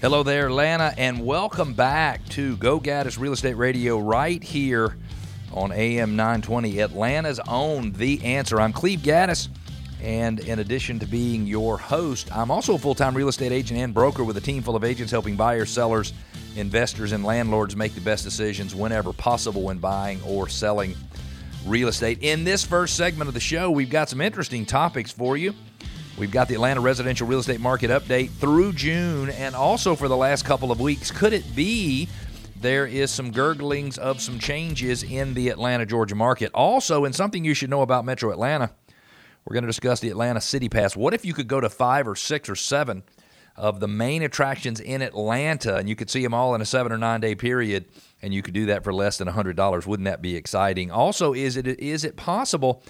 Hello there, Atlanta, and welcome back to Go Gaddis Real Estate Radio right here on AM 920, Atlanta's own The Answer. I'm Cleve Gaddis, and in addition to being your host, I'm also a full time real estate agent and broker with a team full of agents helping buyers, sellers, investors, and landlords make the best decisions whenever possible when buying or selling real estate. In this first segment of the show, we've got some interesting topics for you. We've got the Atlanta residential real estate market update through June and also for the last couple of weeks. Could it be there is some gurglings of some changes in the Atlanta, Georgia market? Also, in something you should know about Metro Atlanta, we're going to discuss the Atlanta City Pass. What if you could go to five or six or seven of the main attractions in Atlanta and you could see them all in a seven or nine day period and you could do that for less than $100? Wouldn't that be exciting? Also, is it is it possible?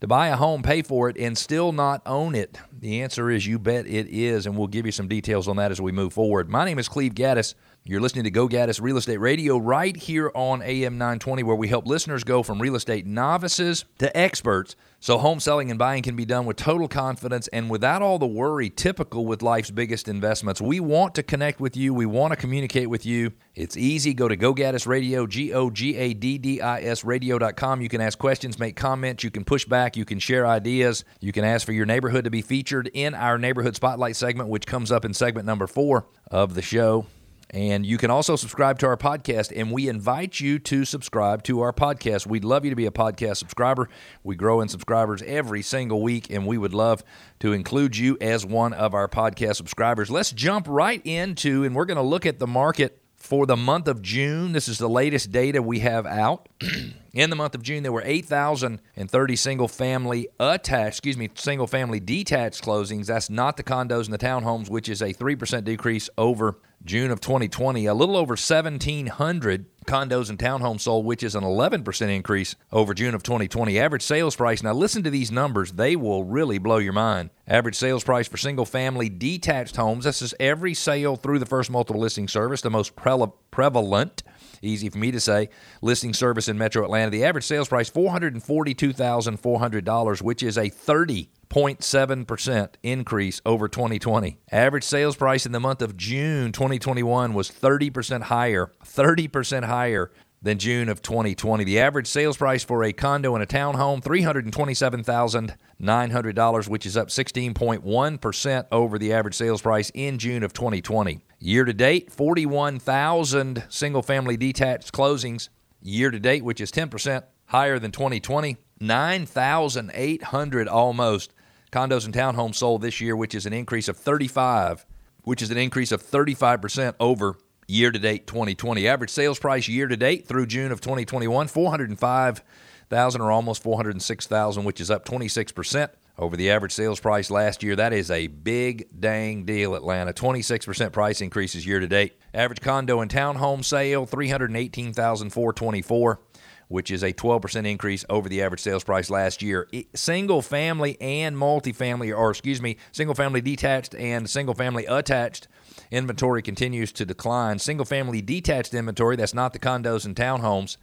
To buy a home, pay for it, and still not own it? The answer is you bet it is, and we'll give you some details on that as we move forward. My name is Cleve Gaddis. You're listening to Go Gaddis Real Estate Radio right here on AM 920, where we help listeners go from real estate novices to experts so home selling and buying can be done with total confidence and without all the worry typical with life's biggest investments. We want to connect with you. We want to communicate with you. It's easy. Go to Go Gaddis Radio, G O G A D D I S radio.com. You can ask questions, make comments, you can push back, you can share ideas. You can ask for your neighborhood to be featured in our neighborhood spotlight segment, which comes up in segment number four of the show. And you can also subscribe to our podcast, and we invite you to subscribe to our podcast. We'd love you to be a podcast subscriber. We grow in subscribers every single week, and we would love to include you as one of our podcast subscribers. Let's jump right into, and we're going to look at the market for the month of June. This is the latest data we have out. In the month of June, there were 8,030 single family attached, excuse me, single family detached closings. That's not the condos and the townhomes, which is a 3% decrease over June of 2020. A little over 1,700 condos and townhomes sold, which is an 11% increase over June of 2020. Average sales price, now listen to these numbers, they will really blow your mind. Average sales price for single family detached homes, this is every sale through the first multiple listing service, the most prevalent easy for me to say, listing service in Metro Atlanta. The average sales price $442,400, which is a 30.7% increase over 2020. Average sales price in the month of June 2021 was 30% higher, 30% higher than June of 2020. The average sales price for a condo and a townhome, $327,900, which is up 16.1% over the average sales price in June of 2020. Year to date, 41,000 single family detached closings year to date, which is 10% higher than 2020. 9,800 almost condos and townhomes sold this year, which is an increase of 35, which is an increase of 35% over year to date 2020. Average sales price year to date through June of 2021, 405,000 or almost 406,000, which is up 26% over the average sales price last year. That is a big dang deal, Atlanta. 26% price increases year to date. Average condo and townhome sale 318,424 which is a 12% increase over the average sales price last year. Single family and multifamily, or excuse me, single family detached and single family attached inventory continues to decline. Single family detached inventory, that's not the condos and townhomes,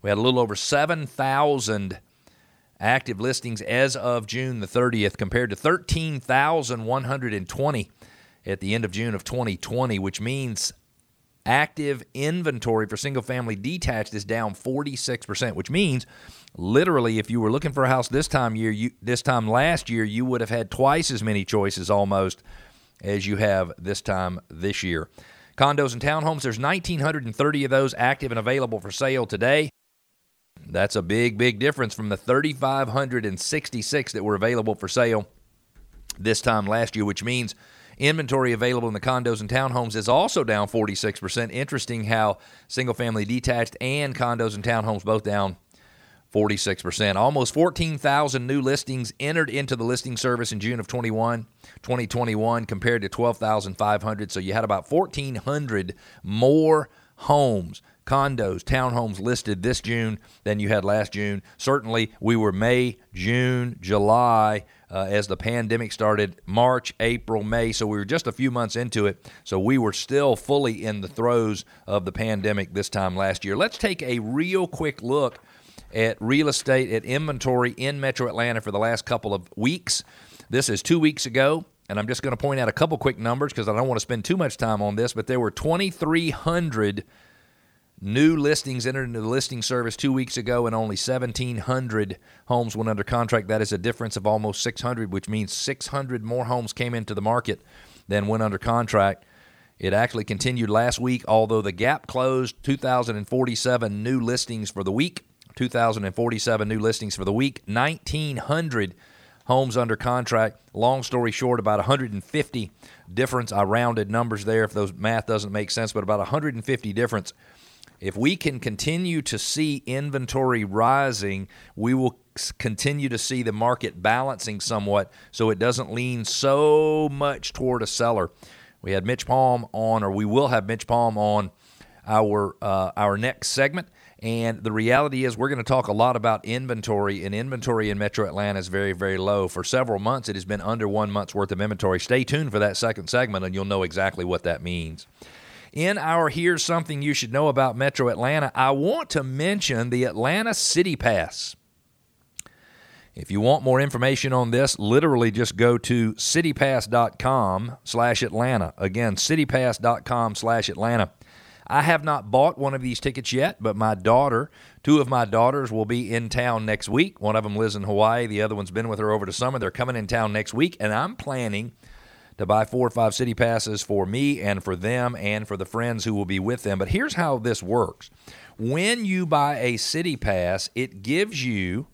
we had a little over 7,000 active listings as of June the 30th compared to 13,120 at the end of June of 2020, which means active inventory for single family detached is down 46%, which means literally if you were looking for a house this time year, you this time last year, you would have had twice as many choices almost as you have this time this year. Condos and townhomes, there's 1930 of those active and available for sale today. That's a big, big difference from the 3,566 that were available for sale this time last year, which means inventory available in the condos and townhomes is also down 46%. Interesting how single family detached and condos and townhomes both down 46%. Almost 14,000 new listings entered into the listing service in June of 21, 2021 compared to 12,500. So you had about 1,400 more homes condos, townhomes listed this June than you had last June. Certainly, we were May, June, July uh, as the pandemic started, March, April, May. So we were just a few months into it. So we were still fully in the throes of the pandemic this time last year. Let's take a real quick look at real estate, at inventory in Metro Atlanta for the last couple of weeks. This is two weeks ago and I'm just going to point out a couple quick numbers because I don't want to spend too much time on this, but there were 2,300 new listings entered into the listing service two weeks ago, and only 1,700 homes went under contract. That is a difference of almost 600, which means 600 more homes came into the market than went under contract. It actually continued last week, although the gap closed 2,047 new listings for the week. 2,047 new listings for the week. 1,900 homes under contract. Long story short, about 150 difference. I rounded numbers there if those math doesn't make sense, but about 150 difference. If we can continue to see inventory rising, we will continue to see the market balancing somewhat so it doesn't lean so much toward a seller. We had Mitch Palm on, or we will have Mitch Palm on our uh, our next segment. And the reality is, we're going to talk a lot about inventory, and inventory in Metro Atlanta is very, very low. For several months, it has been under one month's worth of inventory. Stay tuned for that second segment, and you'll know exactly what that means. In our Here's Something You Should Know About Metro Atlanta, I want to mention the Atlanta City Pass. If you want more information on this, literally just go to citypass.com slash Atlanta. Again, citypass.com slash Atlanta. I have not bought one of these tickets yet, but my daughter, two of my daughters, will be in town next week. One of them lives in Hawaii, the other one's been with her over the summer. They're coming in town next week, and I'm planning to buy four or five city passes for me and for them and for the friends who will be with them. But here's how this works when you buy a city pass, it gives you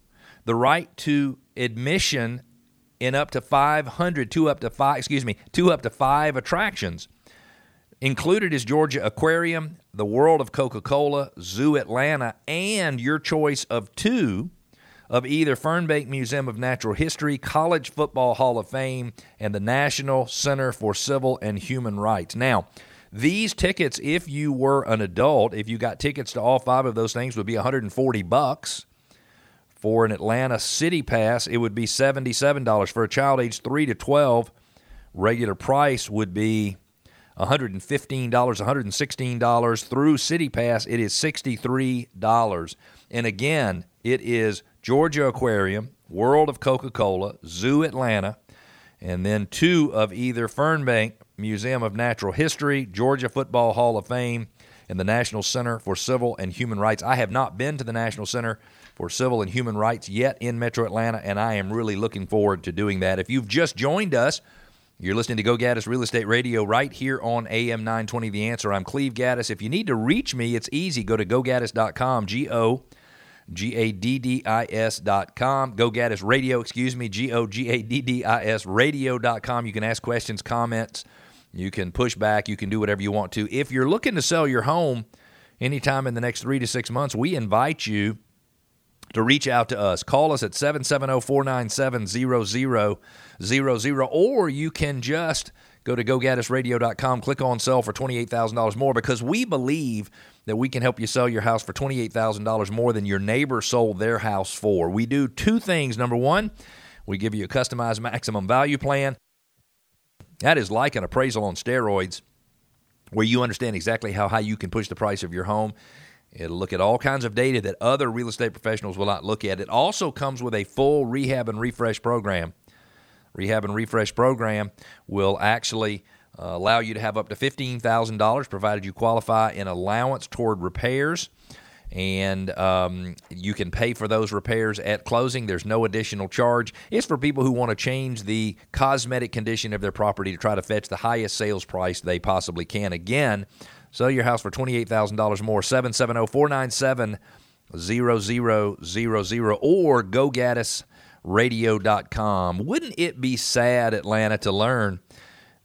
the right to admission in up to 500, two up to five, excuse me, two up to five attractions. Included is Georgia Aquarium, the World of Coca Cola, Zoo Atlanta, and your choice of two of either Fernbank Museum of Natural History, College Football Hall of Fame, and the National Center for Civil and Human Rights. Now, these tickets, if you were an adult, if you got tickets to all five of those things, would be 140 bucks. For an Atlanta City Pass, it would be $77. For a child aged 3 to 12, regular price would be $115, $116. Through City Pass, it is $63. And again, it is Georgia Aquarium, World of Coca Cola, Zoo Atlanta, and then two of either Fernbank Museum of Natural History, Georgia Football Hall of Fame, and the National Center for Civil and Human Rights. I have not been to the National Center for Civil and Human Rights yet in Metro Atlanta, and I am really looking forward to doing that. If you've just joined us, you're listening to Go Gaddis Real Estate Radio right here on AM 920 The Answer. I'm Cleve Gaddis. If you need to reach me, it's easy. Go to gogaddis.com, G O G A D D I S dot com. Go Gaddis Radio, excuse me, G O G A D D I S radio dot com. You can ask questions, comments, you can push back, you can do whatever you want to. If you're looking to sell your home anytime in the next three to six months, we invite you to reach out to us. Call us at 770 497 0000, or you can just go to gogaddisradio.com, click on sell for $28,000 more because we believe that we can help you sell your house for $28,000 more than your neighbor sold their house for. We do two things. Number one, we give you a customized maximum value plan. That is like an appraisal on steroids where you understand exactly how high you can push the price of your home. It'll look at all kinds of data that other real estate professionals will not look at. It also comes with a full rehab and refresh program. Rehab and refresh program will actually uh, allow you to have up to $15,000 provided you qualify in allowance toward repairs. And um, you can pay for those repairs at closing. There's no additional charge. It's for people who want to change the cosmetic condition of their property to try to fetch the highest sales price they possibly can. Again, sell your house for $28,000 more. 770 497 0000 or gogaddisradio.com. Wouldn't it be sad, Atlanta, to learn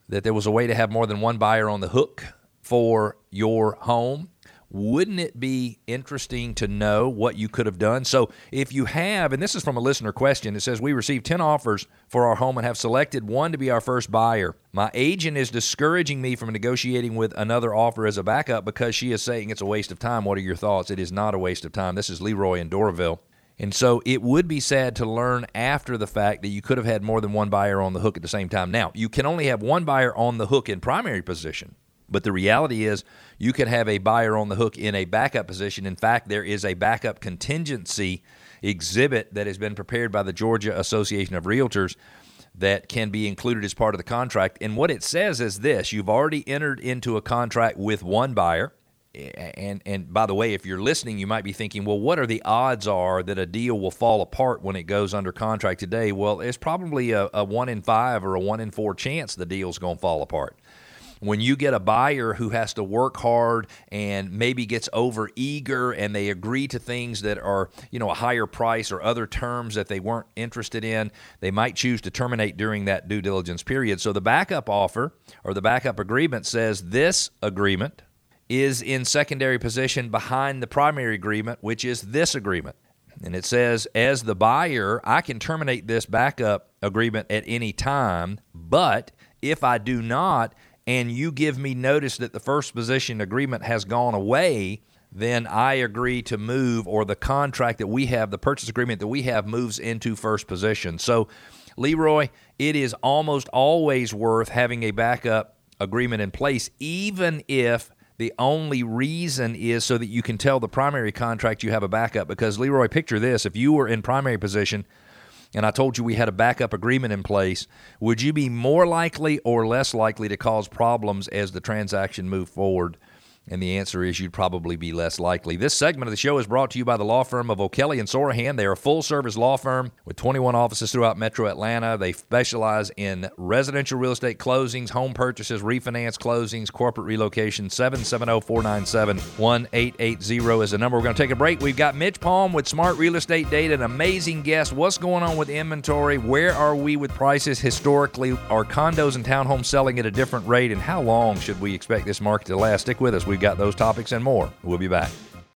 that there was a way to have more than one buyer on the hook for your home. Wouldn't it be interesting to know what you could have done? So, if you have, and this is from a listener question, it says, We received 10 offers for our home and have selected one to be our first buyer. My agent is discouraging me from negotiating with another offer as a backup because she is saying it's a waste of time. What are your thoughts? It is not a waste of time. This is Leroy in Doraville. And so it would be sad to learn after the fact that you could have had more than one buyer on the hook at the same time. Now, you can only have one buyer on the hook in primary position, but the reality is you can have a buyer on the hook in a backup position. In fact, there is a backup contingency exhibit that has been prepared by the Georgia Association of Realtors that can be included as part of the contract. And what it says is this you've already entered into a contract with one buyer. And and by the way, if you're listening, you might be thinking, well, what are the odds are that a deal will fall apart when it goes under contract today? Well, it's probably a, a one in five or a one in four chance the deal's going to fall apart when you get a buyer who has to work hard and maybe gets over eager and they agree to things that are, you know, a higher price or other terms that they weren't interested in, they might choose to terminate during that due diligence period. So the backup offer or the backup agreement says this agreement is in secondary position behind the primary agreement, which is this agreement. And it says, as the buyer, I can terminate this backup agreement at any time, but if I do not, and you give me notice that the first position agreement has gone away, then I agree to move, or the contract that we have, the purchase agreement that we have, moves into first position. So, Leroy, it is almost always worth having a backup agreement in place, even if the only reason is so that you can tell the primary contract you have a backup. Because, Leroy, picture this if you were in primary position, and I told you we had a backup agreement in place, would you be more likely or less likely to cause problems as the transaction moved forward? And the answer is you'd probably be less likely. This segment of the show is brought to you by the law firm of O'Kelley and Sorohan. They are a full service law firm with 21 offices throughout metro Atlanta. They specialize in residential real estate closings, home purchases, refinance closings, corporate relocation. 770 497 1880 is the number. We're going to take a break. We've got Mitch Palm with Smart Real Estate Data, an amazing guest. What's going on with inventory? Where are we with prices historically? Are condos and townhomes selling at a different rate? And how long should we expect this market to last? Stick with us. We got those topics and more. We'll be back.